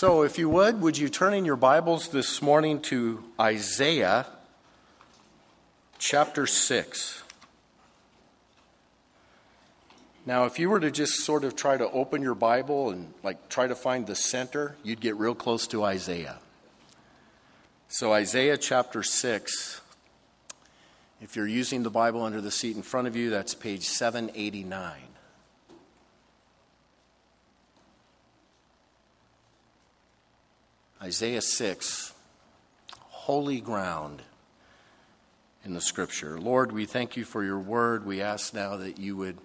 So, if you would, would you turn in your Bibles this morning to Isaiah chapter 6? Now, if you were to just sort of try to open your Bible and like try to find the center, you'd get real close to Isaiah. So, Isaiah chapter 6, if you're using the Bible under the seat in front of you, that's page 789. Isaiah 6, holy ground in the scripture. Lord, we thank you for your word. We ask now that you would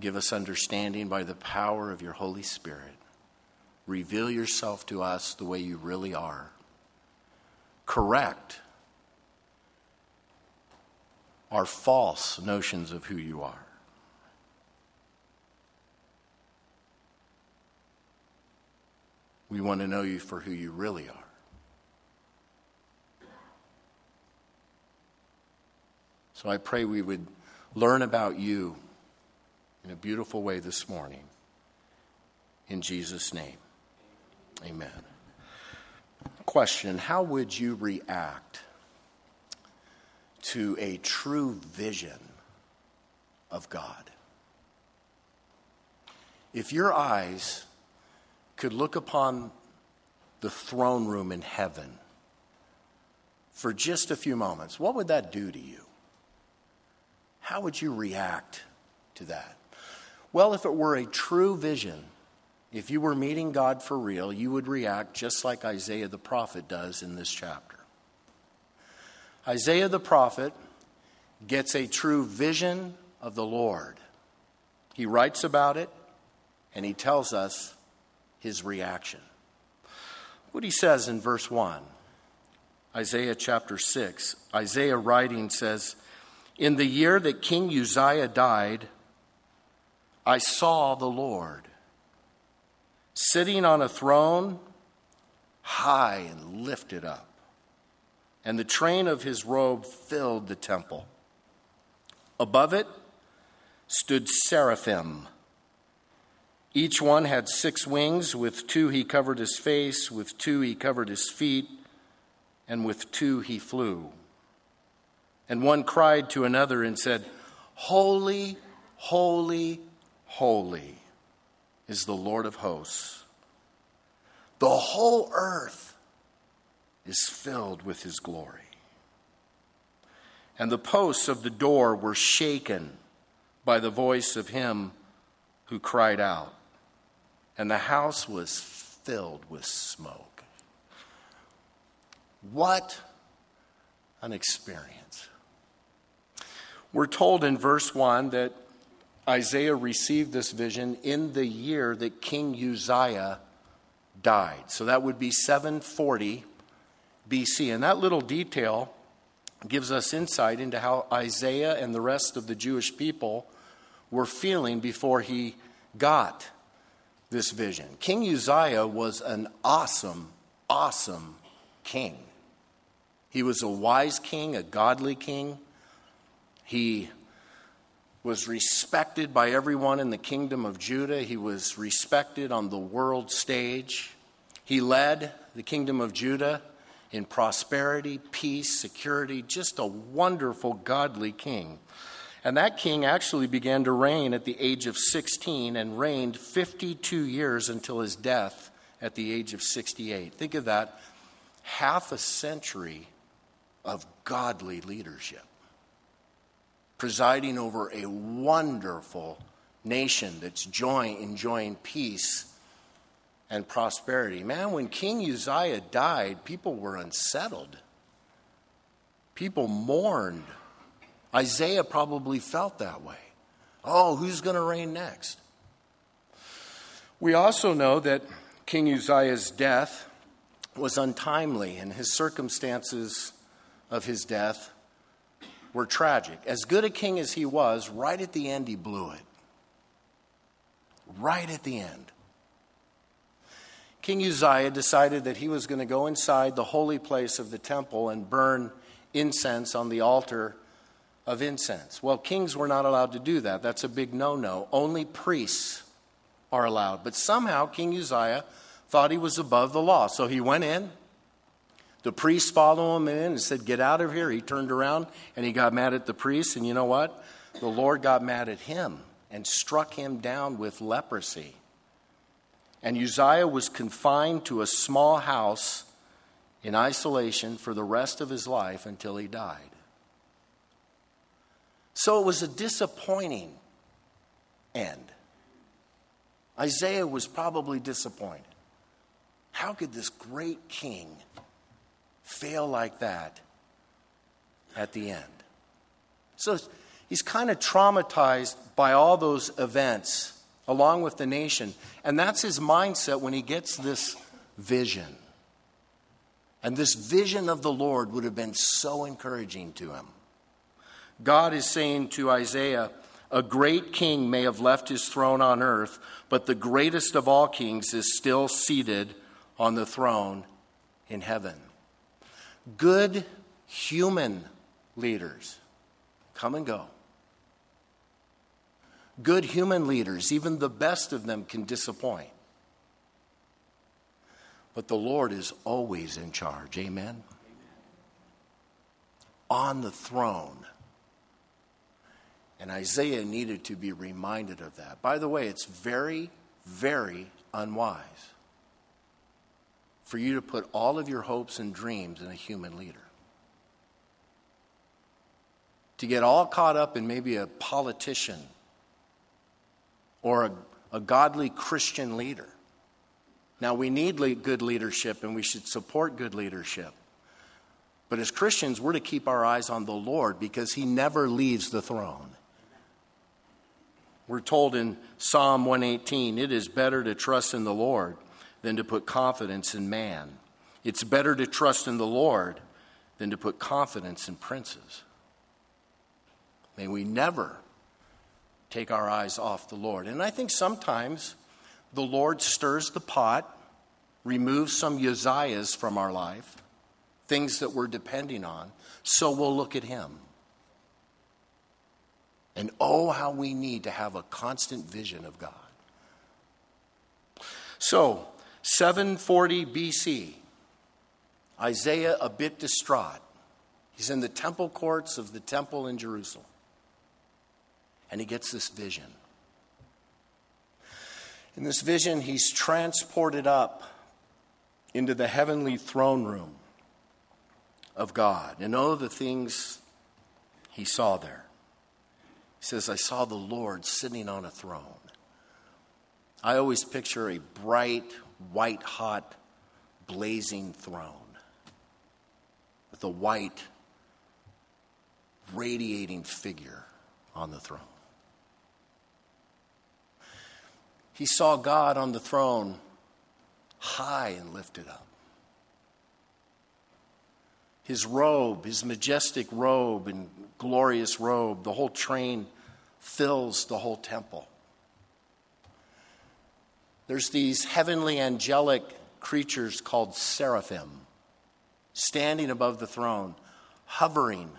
give us understanding by the power of your Holy Spirit. Reveal yourself to us the way you really are. Correct our false notions of who you are. We want to know you for who you really are. So I pray we would learn about you in a beautiful way this morning. In Jesus' name, amen. Question How would you react to a true vision of God? If your eyes could look upon the throne room in heaven for just a few moments, what would that do to you? How would you react to that? Well, if it were a true vision, if you were meeting God for real, you would react just like Isaiah the prophet does in this chapter. Isaiah the prophet gets a true vision of the Lord. He writes about it and he tells us his reaction. What he says in verse 1, Isaiah chapter 6, Isaiah writing says, In the year that King Uzziah died, I saw the Lord sitting on a throne high and lifted up, and the train of his robe filled the temple. Above it stood seraphim. Each one had six wings. With two he covered his face, with two he covered his feet, and with two he flew. And one cried to another and said, Holy, holy, holy is the Lord of hosts. The whole earth is filled with his glory. And the posts of the door were shaken by the voice of him who cried out and the house was filled with smoke. What an experience. We're told in verse 1 that Isaiah received this vision in the year that King Uzziah died. So that would be 740 BC. And that little detail gives us insight into how Isaiah and the rest of the Jewish people were feeling before he got this vision. King Uzziah was an awesome, awesome king. He was a wise king, a godly king. He was respected by everyone in the kingdom of Judah. He was respected on the world stage. He led the kingdom of Judah in prosperity, peace, security, just a wonderful, godly king. And that king actually began to reign at the age of 16 and reigned 52 years until his death at the age of 68. Think of that half a century of godly leadership, presiding over a wonderful nation that's joy, enjoying peace and prosperity. Man, when King Uzziah died, people were unsettled, people mourned Isaiah probably felt that way. Oh, who's going to reign next? We also know that King Uzziah's death was untimely, and his circumstances of his death were tragic. As good a king as he was, right at the end, he blew it. Right at the end. King Uzziah decided that he was going to go inside the holy place of the temple and burn incense on the altar of incense. Well, kings were not allowed to do that. That's a big no no. Only priests are allowed. But somehow King Uzziah thought he was above the law. So he went in. The priests followed him in and said, Get out of here. He turned around and he got mad at the priests. And you know what? The Lord got mad at him and struck him down with leprosy. And Uzziah was confined to a small house in isolation for the rest of his life until he died. So it was a disappointing end. Isaiah was probably disappointed. How could this great king fail like that at the end? So he's kind of traumatized by all those events along with the nation. And that's his mindset when he gets this vision. And this vision of the Lord would have been so encouraging to him. God is saying to Isaiah, a great king may have left his throne on earth, but the greatest of all kings is still seated on the throne in heaven. Good human leaders come and go. Good human leaders, even the best of them, can disappoint. But the Lord is always in charge. Amen? Amen. On the throne and Isaiah needed to be reminded of that. By the way, it's very, very unwise for you to put all of your hopes and dreams in a human leader. To get all caught up in maybe a politician or a, a godly Christian leader. Now, we need good leadership and we should support good leadership. But as Christians, we're to keep our eyes on the Lord because He never leaves the throne. We're told in Psalm 118 it is better to trust in the Lord than to put confidence in man. It's better to trust in the Lord than to put confidence in princes. May we never take our eyes off the Lord. And I think sometimes the Lord stirs the pot, removes some Uzziahs from our life, things that we're depending on, so we'll look at Him. And oh, how we need to have a constant vision of God. So, 740 BC, Isaiah, a bit distraught, he's in the temple courts of the temple in Jerusalem. And he gets this vision. In this vision, he's transported up into the heavenly throne room of God. And oh, the things he saw there. He says, I saw the Lord sitting on a throne. I always picture a bright, white hot, blazing throne with a white, radiating figure on the throne. He saw God on the throne high and lifted up. His robe, his majestic robe and glorious robe, the whole train fills the whole temple. There's these heavenly angelic creatures called seraphim standing above the throne, hovering,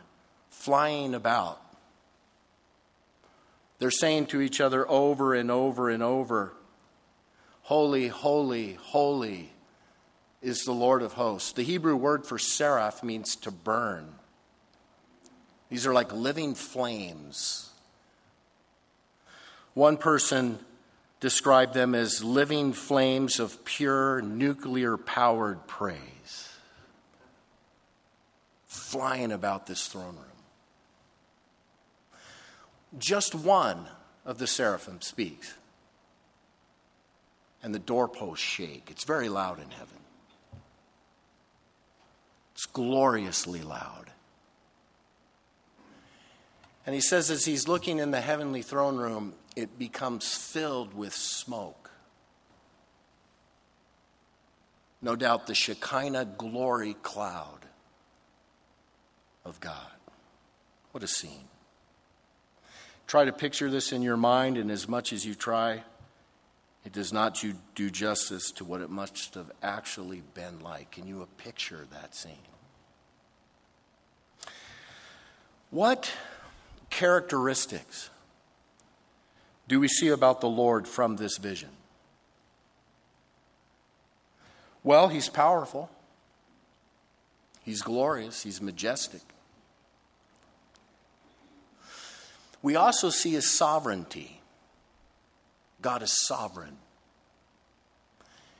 flying about. They're saying to each other over and over and over, Holy, holy, holy is the Lord of hosts. The Hebrew word for seraph means to burn. These are like living flames one person described them as living flames of pure nuclear powered praise, flying about this throne room. Just one of the seraphim speaks, and the doorposts shake. It's very loud in heaven, it's gloriously loud. And he says, as he's looking in the heavenly throne room, it becomes filled with smoke. No doubt the Shekinah glory cloud of God. What a scene. Try to picture this in your mind, and as much as you try, it does not do justice to what it must have actually been like. Can you picture that scene? What characteristics do we see about the Lord from this vision? Well, he's powerful, he's glorious, he's majestic. We also see his sovereignty. God is sovereign.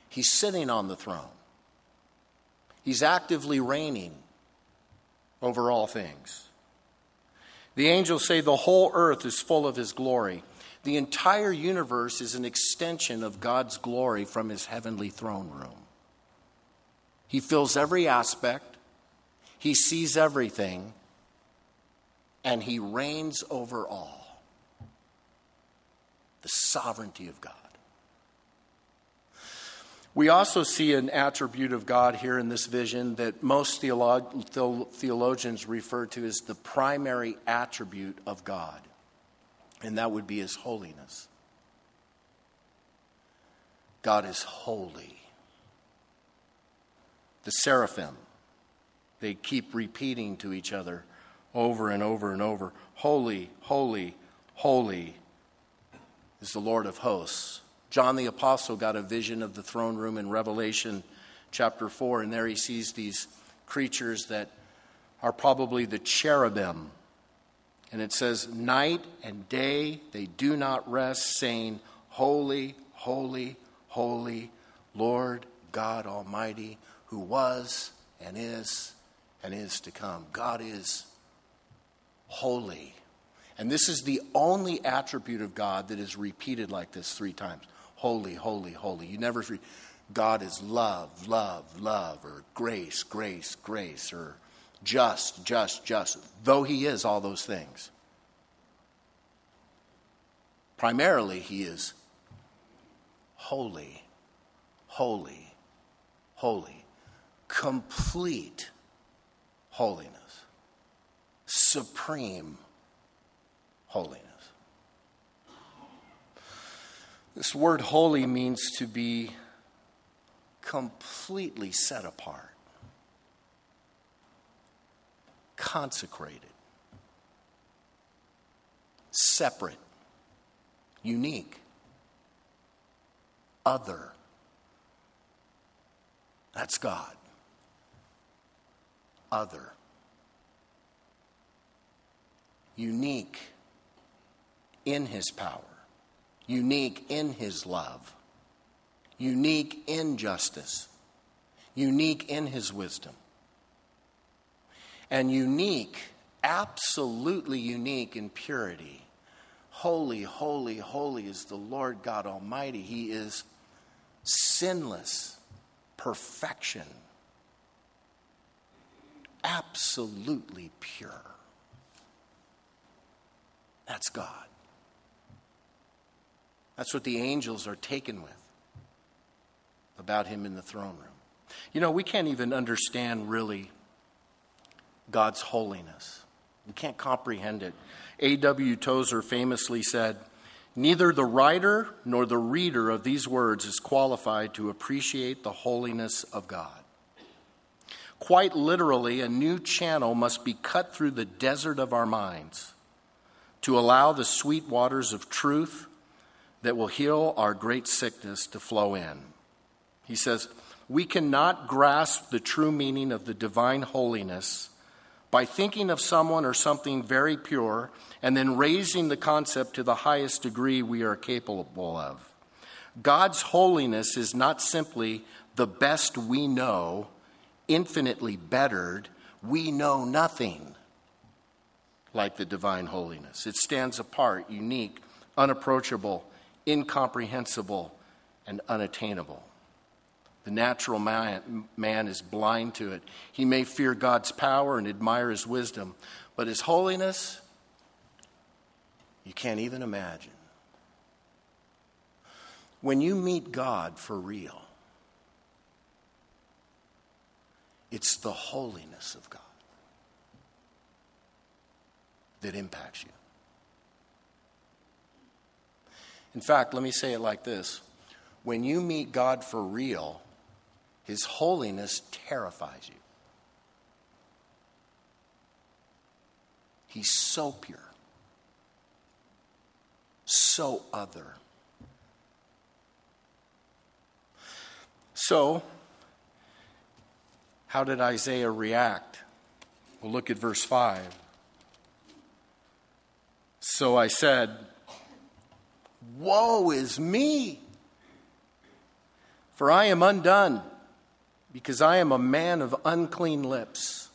He's sitting on the throne. He's actively reigning over all things. The angels say the whole earth is full of his glory. The entire universe is an extension of God's glory from his heavenly throne room. He fills every aspect, he sees everything, and he reigns over all. The sovereignty of God. We also see an attribute of God here in this vision that most theologians refer to as the primary attribute of God, and that would be His holiness. God is holy. The seraphim, they keep repeating to each other over and over and over Holy, holy, holy is the Lord of hosts. John the Apostle got a vision of the throne room in Revelation chapter 4, and there he sees these creatures that are probably the cherubim. And it says, Night and day they do not rest, saying, Holy, holy, holy, Lord God Almighty, who was and is and is to come. God is holy. And this is the only attribute of God that is repeated like this three times holy, holy, holy. You never read, God is love, love, love, or grace, grace, grace, or just, just, just, though He is all those things. Primarily, He is holy, holy, holy, complete holiness, supreme holiness. This word holy means to be completely set apart, consecrated, separate, unique, other. That's God. Other. Unique in his power unique in his love, unique in justice, unique in his wisdom, and unique, absolutely unique in purity. Holy, holy, holy is the Lord God Almighty. He is sinless perfection, absolutely pure. That's God. That's what the angels are taken with about him in the throne room. You know, we can't even understand really God's holiness. We can't comprehend it. A.W. Tozer famously said, Neither the writer nor the reader of these words is qualified to appreciate the holiness of God. Quite literally, a new channel must be cut through the desert of our minds to allow the sweet waters of truth that will heal our great sickness to flow in. He says, We cannot grasp the true meaning of the divine holiness by thinking of someone or something very pure and then raising the concept to the highest degree we are capable of. God's holiness is not simply the best we know, infinitely bettered. We know nothing like the divine holiness. It stands apart, unique, unapproachable, incomprehensible, and unattainable. The natural man, man, is blind to it. He may fear God's power and admire his wisdom, but his holiness, you can't even imagine. When you meet God for real, it's the holiness of God that impacts you. In fact, let me say it like this when you meet God for real, His holiness terrifies you. He's so pure, so other. So, How did Isaiah react? Well, look at verse 5. So I said, Woe is me! For I am undone, because I am a man of unclean lips,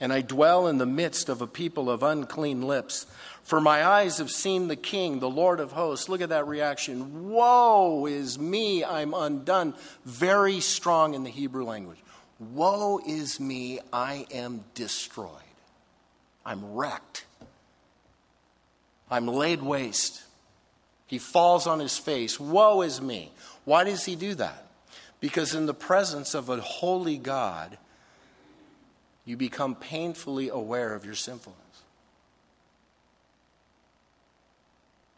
and I dwell in the midst of a people of unclean lips. For my eyes have seen the King, the Lord of hosts. Look at that reaction. Woe is me, I'm undone. Very strong in the Hebrew language. Woe is me, I am destroyed. I'm wrecked. I'm laid waste. He falls on his face. Woe is me. Why does he do that? Because in the presence of a holy God, you become painfully aware of your sinfulness.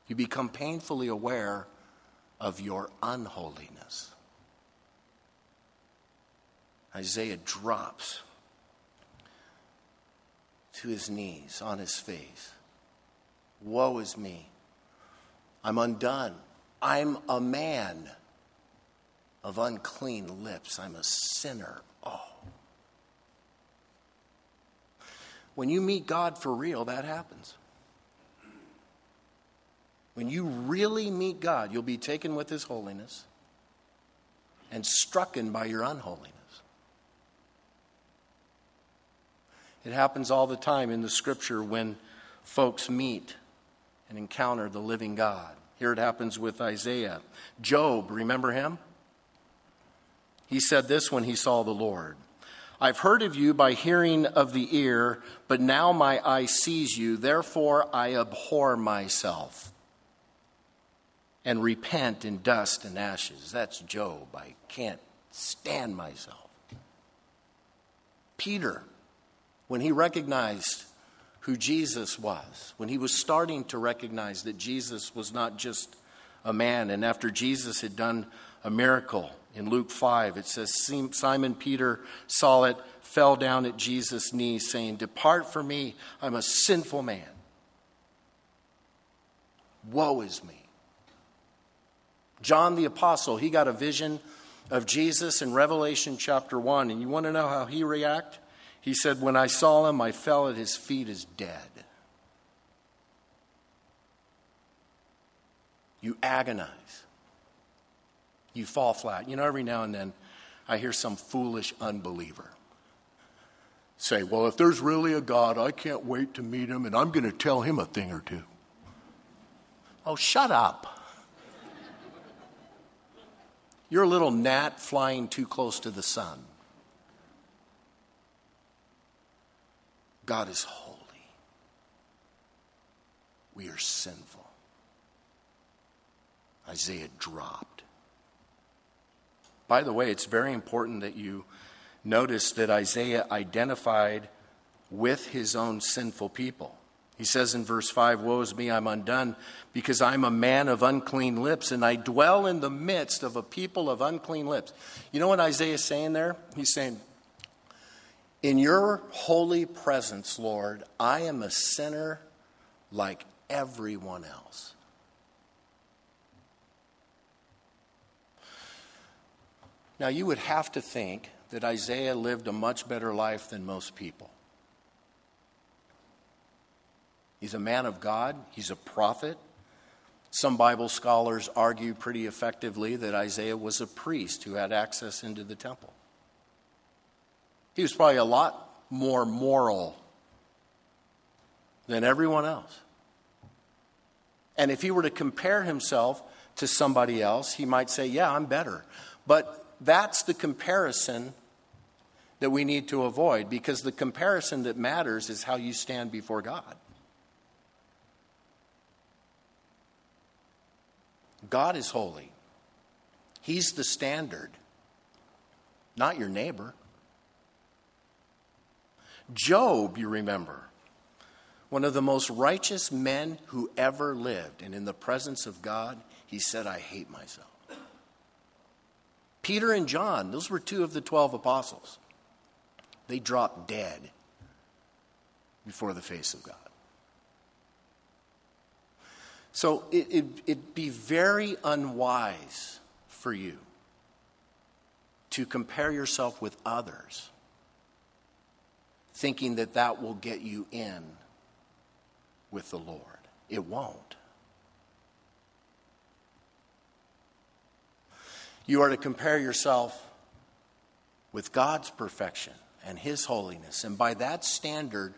You become painfully aware of your unholiness. Isaiah drops to his knees on his face. Woe is me. I'm undone. I'm a man of unclean lips. I'm a sinner. Oh. When you meet God for real, that happens. When you really meet God, you'll be taken with His holiness and strucken by your unholiness. It happens all the time in the scripture when folks meet and encounter the living God. Here it happens with Isaiah. Job, remember him? He said this when he saw the Lord I've heard of you by hearing of the ear, but now my eye sees you, therefore I abhor myself and repent in dust and ashes. That's Job. I can't stand myself. Peter, when he recognized who Jesus was, when he was starting to recognize that Jesus was not just a man, and after Jesus had done a miracle in Luke 5, it says Simon Peter saw it, fell down at Jesus' knees, saying, Depart from me, I'm a sinful man. Woe is me. John the Apostle, he got a vision of Jesus in Revelation chapter 1, and you want to know how he reacted? He said, When I saw him, I fell at his feet as dead. You agonize. You fall flat. You know, every now and then I hear some foolish unbeliever say, Well, if there's really a God, I can't wait to meet him and I'm going to tell him a thing or two. Oh, shut up. You're a little gnat flying too close to the sun. God is holy. We are sinful. Isaiah dropped. By the way, it's very important that you notice that Isaiah identified with his own sinful people. He says in verse 5 Woe is me, I'm undone, because I'm a man of unclean lips, and I dwell in the midst of a people of unclean lips. You know what Isaiah is saying there? He's saying, in your holy presence, Lord, I am a sinner like everyone else. Now, you would have to think that Isaiah lived a much better life than most people. He's a man of God, he's a prophet. Some Bible scholars argue pretty effectively that Isaiah was a priest who had access into the temple. He was probably a lot more moral than everyone else. And if he were to compare himself to somebody else, he might say, Yeah, I'm better. But that's the comparison that we need to avoid because the comparison that matters is how you stand before God. God is holy, He's the standard, not your neighbor. Job, you remember, one of the most righteous men who ever lived, and in the presence of God, he said, I hate myself. Peter and John, those were two of the 12 apostles. They dropped dead before the face of God. So it, it, it'd be very unwise for you to compare yourself with others thinking that that will get you in with the Lord. It won't. You are to compare yourself with God's perfection and His holiness. And by that standard,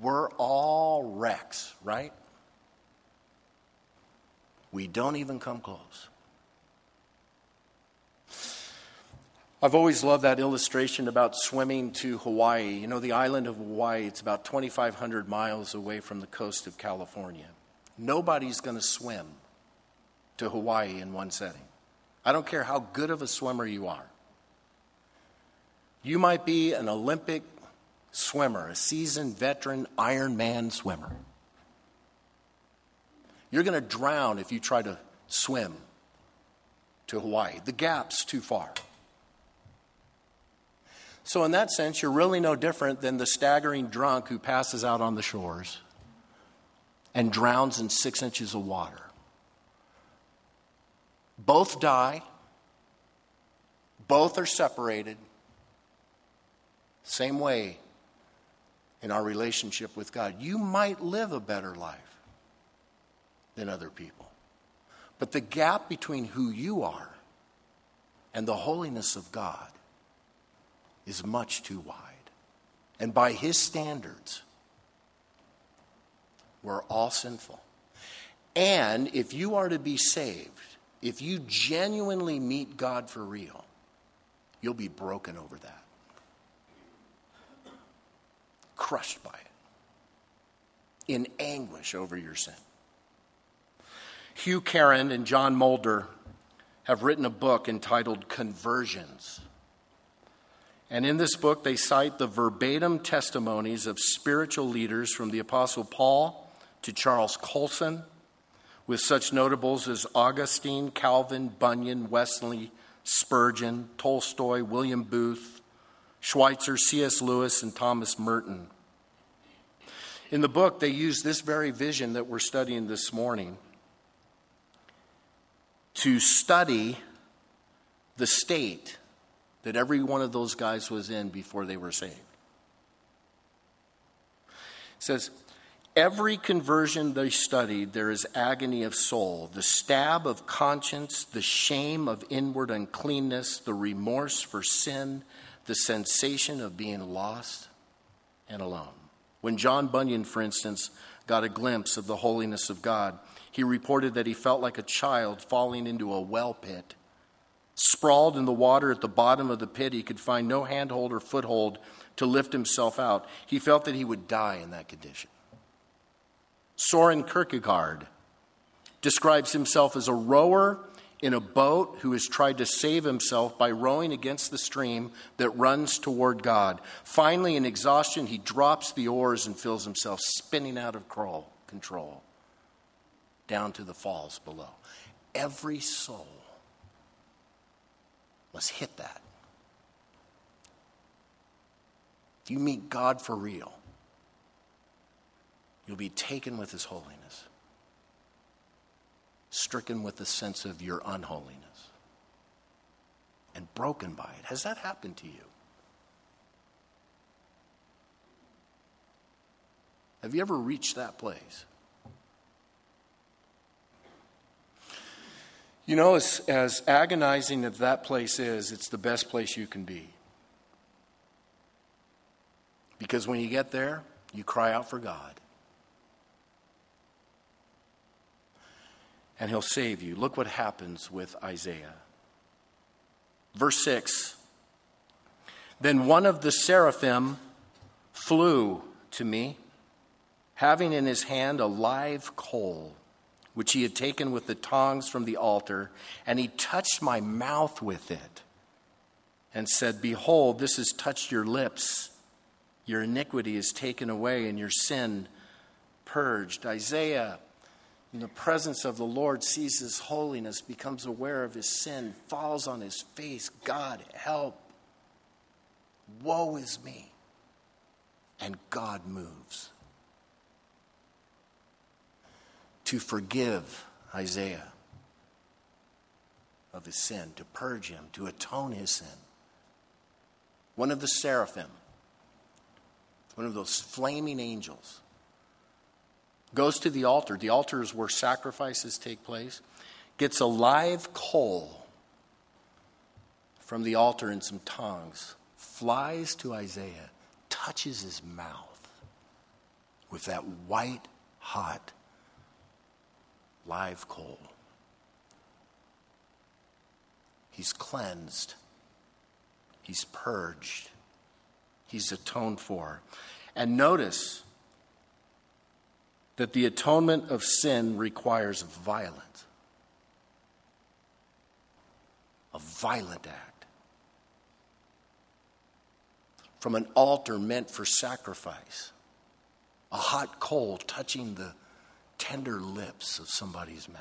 we're all wrecks, right? We don't even come close. I've always loved that illustration about swimming to Hawaii. You know, the island of Hawaii, it's about 2,500 miles away from the coast of California. Nobody's going to swim to Hawaii in one setting. I don't care how good of a swimmer you are. You might be an Olympic swimmer, a seasoned veteran Ironman swimmer. You're going to drown if you try to swim to Hawaii. The gap's too far. So, in that sense, you're really no different than the staggering drunk who passes out on the shores and drowns in six inches of water. Both die, both are separated. Same way in our relationship with God. You might live a better life than other people, but the gap between who you are and the holiness of God is much too wide. And by his standards, we're all sinful. And if you are to be saved, if you genuinely meet God for real, you'll be broken over that, crushed by it, in anguish over your sin. Hugh Carron and John Mulder have written a book entitled Conversions. And in this book, they cite the verbatim testimonies of spiritual leaders from the Apostle Paul to Charles Colson, with such notables as Augustine, Calvin, Bunyan, Wesley, Spurgeon, Tolstoy, William Booth, Schweitzer, C.S. Lewis, and Thomas Merton. In the book, they use this very vision that we're studying this morning to study the state that every one of those guys was in before they were saved. It says, Every conversion they studied, there is agony of soul, the stab of conscience, the shame of inward uncleanness, the remorse for sin, the sensation of being lost and alone. When John Bunyan, for instance, got a glimpse of the holiness of God, he reported that he felt like a child falling into a well pit Sprawled in the water at the bottom of the pit, he could find no handhold or foothold to lift himself out. He felt that he would die in that condition. Soren Kierkegaard describes himself as a rower in a boat who has tried to save himself by rowing against the stream that runs toward God. Finally, in exhaustion, he drops the oars and feels himself spinning out of control down to the falls below. Every soul Let's hit that. If you meet God for real, you'll be taken with his holiness, stricken with the sense of your unholiness, and broken by it. Has that happened to you? Have you ever reached that place? You know, as, as agonizing as that place is, it's the best place you can be. Because when you get there, you cry out for God. And he'll save you. Look what happens with Isaiah. Verse 6 Then one of the seraphim flew to me, having in his hand a live coal which he had taken with the tongs from the altar, and he touched my mouth with it and said, Behold, this has touched your lips. Your iniquity is taken away, and your sin purged. Isaiah, in the presence of the Lord, sees his holiness, becomes aware of his sin, falls on his face. God, help. Woe is me. And God moves. to forgive Isaiah of his sin, to purge him, to atone his sin. One of the seraphim one of those flaming angels, goes to the altar. The altar is where sacrifices take place, gets a live coal from the altar and some tongs, flies to Isaiah, touches his mouth with that white hot live coal. He's cleansed. He's purged. He's atoned for. And notice that the atonement of sin requires violence, a violent act. From an altar meant for sacrifice, a hot coal touching the tender lips of somebody's mouth.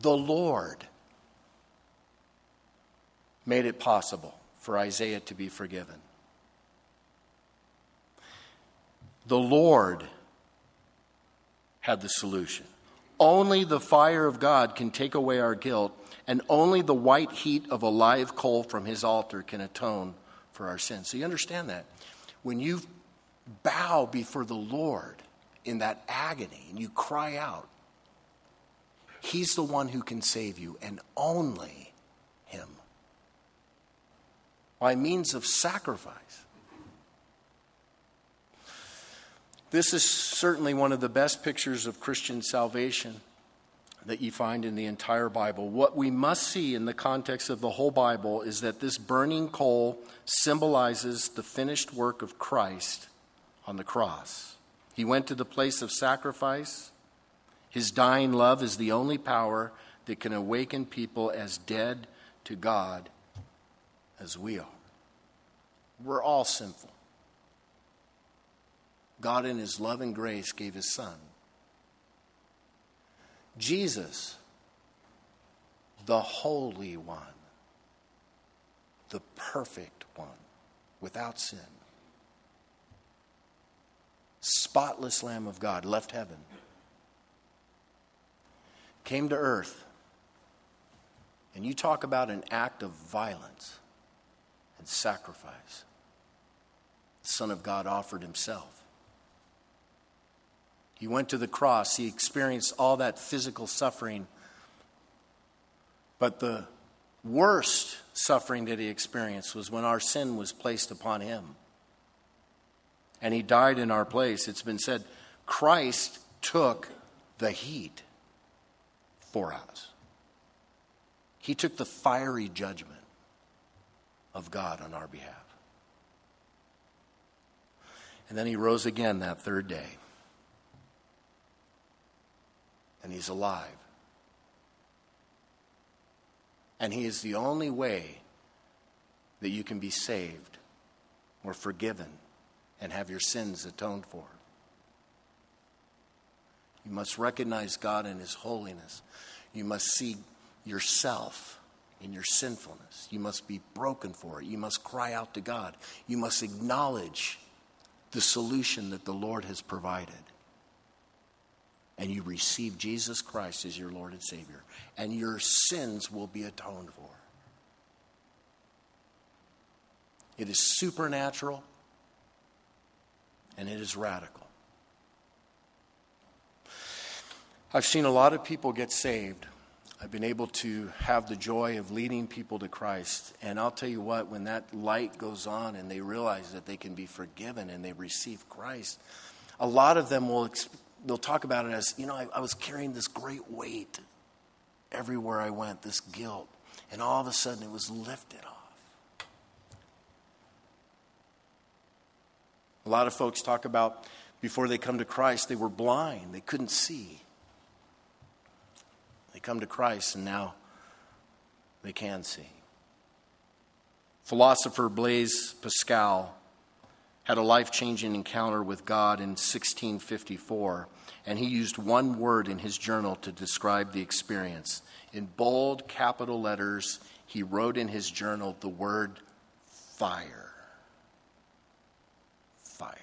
The Lord made it possible for Isaiah to be forgiven. The Lord had the solution. Only the fire of God can take away our guilt, and only the white heat of a live coal from his altar can atone for our sins. So you understand that. When you bow before the Lord in that agony and you cry out, He's the one who can save you, and only Him. By means of sacrifice. This is certainly one of the best pictures of Christian salvation that you find in the entire Bible. What we must see in the context of the whole Bible is that this burning coal symbolizes the finished work of Christ on the cross. He went to the place of sacrifice. His dying love is the only power that can awaken people as dead to God as we are. We're all sinful. God, in His love and grace, gave His Son. Jesus, the Holy One, the perfect one, without sin, spotless Lamb of God, left heaven, came to earth, and you talk about an act of violence and sacrifice. The Son of God offered himself. He went to the cross, he experienced all that physical suffering. But the worst suffering that he experienced was when our sin was placed upon him and he died in our place. It's been said Christ took the heat for us, he took the fiery judgment of God on our behalf. And then he rose again that third day. And he's alive. And he is the only way that you can be saved or forgiven and have your sins atoned for. You must recognize God in His holiness. You must see yourself in your sinfulness. You must be broken for it. You must cry out to God. You must acknowledge the solution that the Lord has provided. And you receive Jesus Christ as your Lord and Savior. And your sins will be atoned for. It is supernatural and it is radical. I've seen a lot of people get saved. I've been able to have the joy of leading people to Christ. And I'll tell you what, when that light goes on and they realize that they can be forgiven and they receive Christ, a lot of them will they'll talk about it as, you know, I, I was carrying this great weight everywhere I went, this guilt. And all of a sudden it was lifted off. A lot of folks talk about before they come to Christ, they were blind, they couldn't see. They come to Christ and now they can see. Philosopher Blaise Pascal had a life changing encounter with God in 1654, and he used one word in his journal to describe the experience. In bold capital letters, he wrote in his journal the word fire. Fire.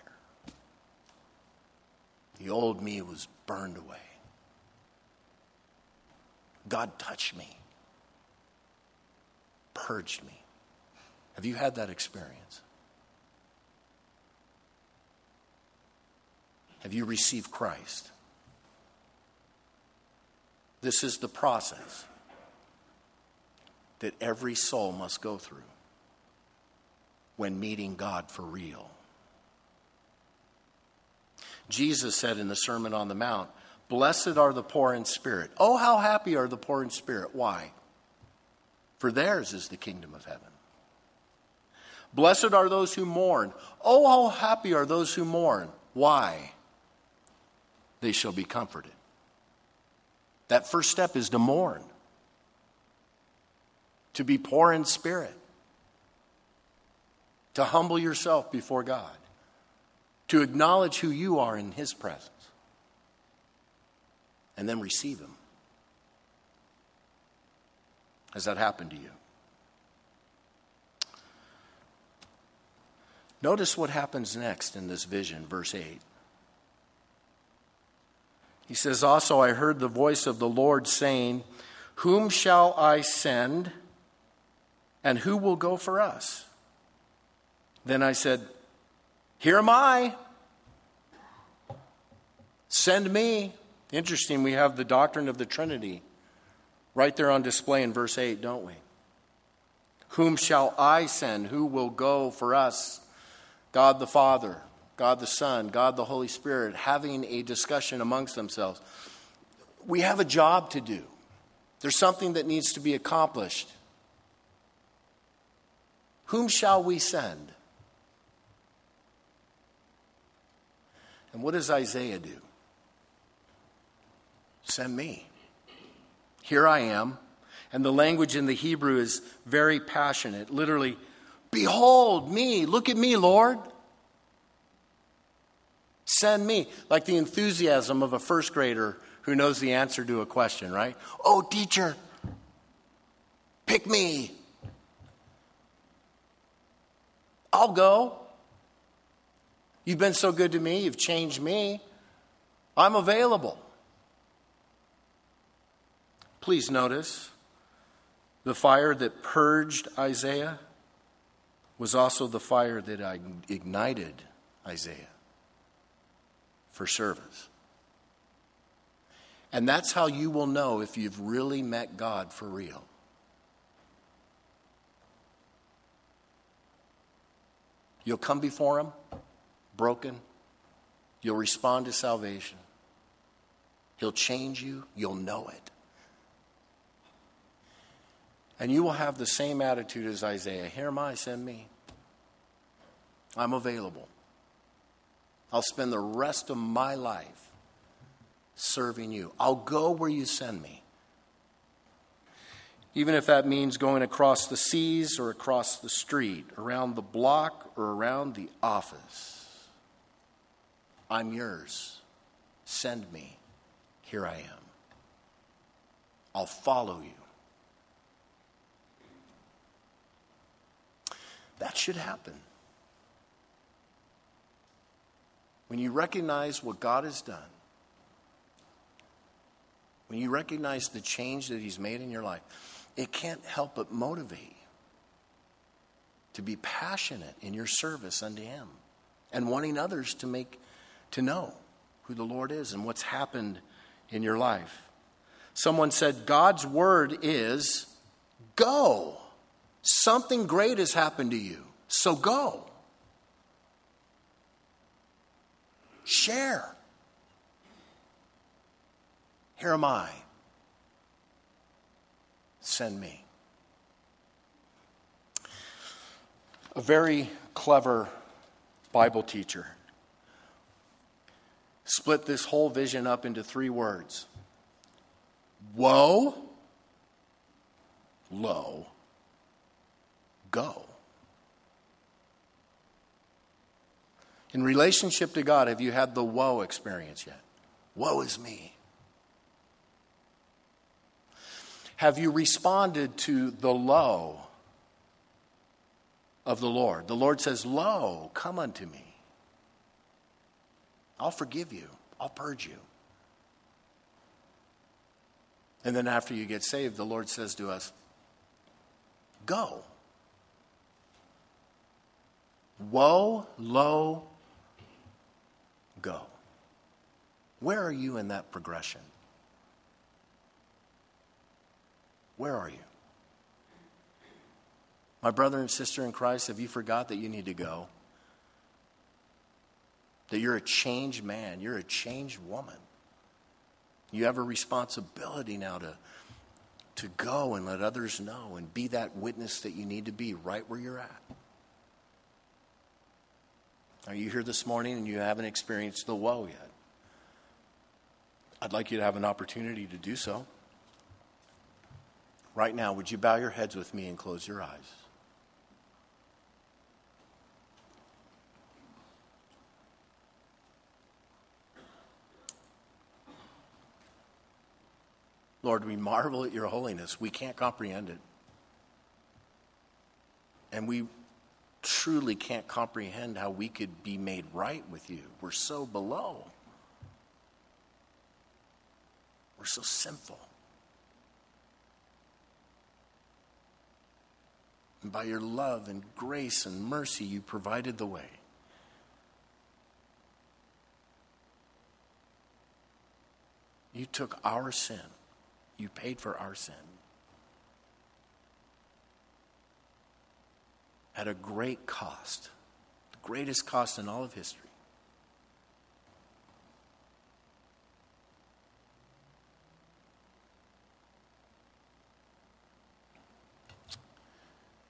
The old me was burned away. God touched me, purged me, Have you had that experience? Have you received Christ? This is the process that every soul must go through when meeting God for real. Jesus said in the Sermon on the Mount, Blessed are the poor in spirit. Oh, how happy are the poor in spirit. Why? For theirs is the kingdom of heaven. Blessed are those who mourn. Oh, how happy are those who mourn. Why? They shall be comforted. That first step is to mourn, to be poor in spirit, to humble yourself before God, to acknowledge who you are in His presence, and then receive Him. Has that happened to you? Notice what happens next in this vision, verse 8. He says, Also, I heard the voice of the Lord saying, Whom shall I send, and who will go for us? Then I said, Here am I. Send me. Interesting, we have the doctrine of the Trinity right there on display in verse 8, don't we? Whom shall I send? Who will go for us? God the Father, God the Son, God the Holy Spirit having a discussion amongst themselves. We have a job to do. There's something that needs to be accomplished. Whom shall we send? And what does Isaiah do? Send me. Here I am. And the language in the Hebrew is very passionate. Literally, behold me, look at me, Lord. Send me. Like the enthusiasm of a first grader who knows the answer to a question, right? Oh, teacher, pick me. I'll go. You've been so good to me, you've changed me. I'm available. Please notice the fire that purged Isaiah was also the fire that ignited Isaiah for service. And that's how you will know if you've really met God for real. You'll come before Him broken. You'll respond to salvation. He'll change you. You'll know it. And you will have the same attitude as Isaiah Here am I, send me. I'm available. I'll spend the rest of my life serving you. I'll go where you send me. Even if that means going across the seas or across the street, around the block or around the office. I'm yours. Send me. Here I am. I'll follow you. That should happen. When you recognize what God has done, when you recognize the change that He's made in your life, it can't help but motivate you to be passionate in your service unto Him and wanting others to make to know who the Lord is and what's happened in your life. Someone said, God's word is go. Something great has happened to you, so go. Share. Here am I. Send me. A very clever Bible teacher split this whole vision up into three words Woe, low, go. In relationship to God, have you had the woe experience yet? Woe is me. Have you responded to the low of the Lord? The Lord says, Lo, come unto me. I'll forgive you, I'll purge you. And then after you get saved, the Lord says to us, Go. Woe, lo, go. Where are you in that progression? Where are you? My brother and sister in Christ, have you forgot that you need to go? That you're a changed man, you're a changed woman. You have a responsibility now to, to go and let others know and be that witness that you need to be right where you're at. Are you here this morning and you haven't experienced the woe yet? I'd like you to have an opportunity to do so. Right now, would you bow your heads with me and close your eyes? Lord, we marvel at your holiness. We can't comprehend it. And we truly can't comprehend how we could be made right with you. We're so below. We're so sinful. And by your love and grace and mercy, you provided the way. You took our sin, you paid for our sin. At a great cost, the greatest cost in all of history.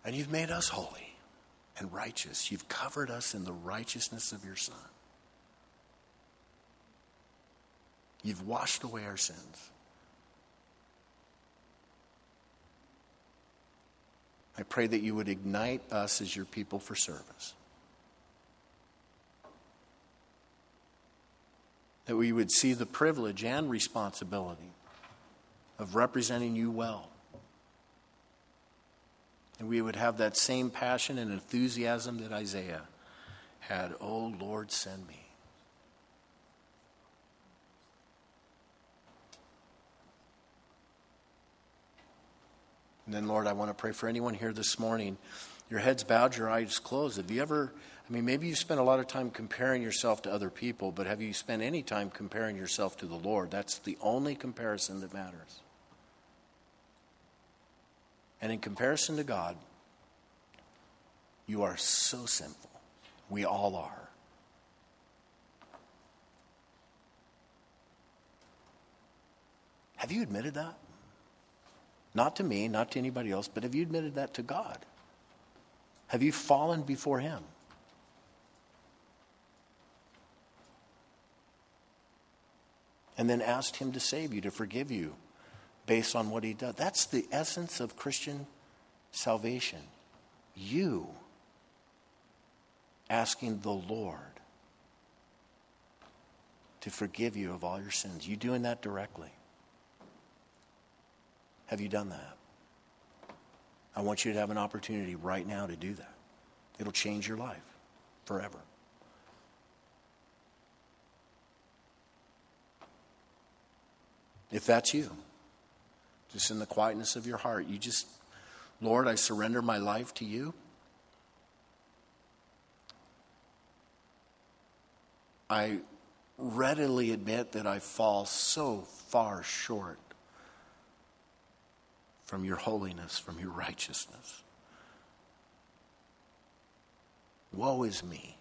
And you've made us holy and righteous. You've covered us in the righteousness of your Son. You've washed away our sins. I pray that you would ignite us as your people for service. That we would see the privilege and responsibility of representing you well. And we would have that same passion and enthusiasm that Isaiah had. Oh, Lord, send me. And then, Lord, I want to pray for anyone here this morning. Your head's bowed, your eyes closed. Have you ever, I mean, maybe you spent a lot of time comparing yourself to other people, but have you spent any time comparing yourself to the Lord? That's the only comparison that matters. And in comparison to God, you are so sinful. We all are. Have you admitted that? Not to me, not to anybody else, but have you admitted that to God? Have you fallen before Him? And then asked Him to save you, to forgive you based on what He does. That's the essence of Christian salvation. You asking the Lord to forgive you of all your sins. You doing that directly. Have you done that? I want you to have an opportunity right now to do that. It'll change your life forever. If that's you, just in the quietness of your heart, you just, Lord, I surrender my life to you. I readily admit that I fall so far short from your holiness, from your righteousness. Woe is me.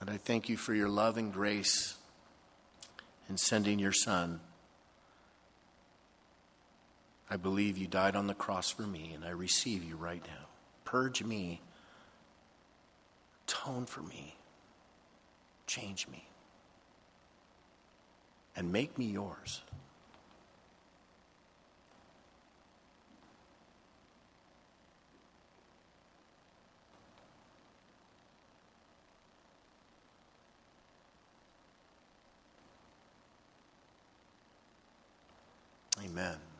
But I thank you for your love and grace in sending your Son. I believe you died on the cross for me, and I receive you right now. Purge me, atone for me, change me and make me yours. Amen.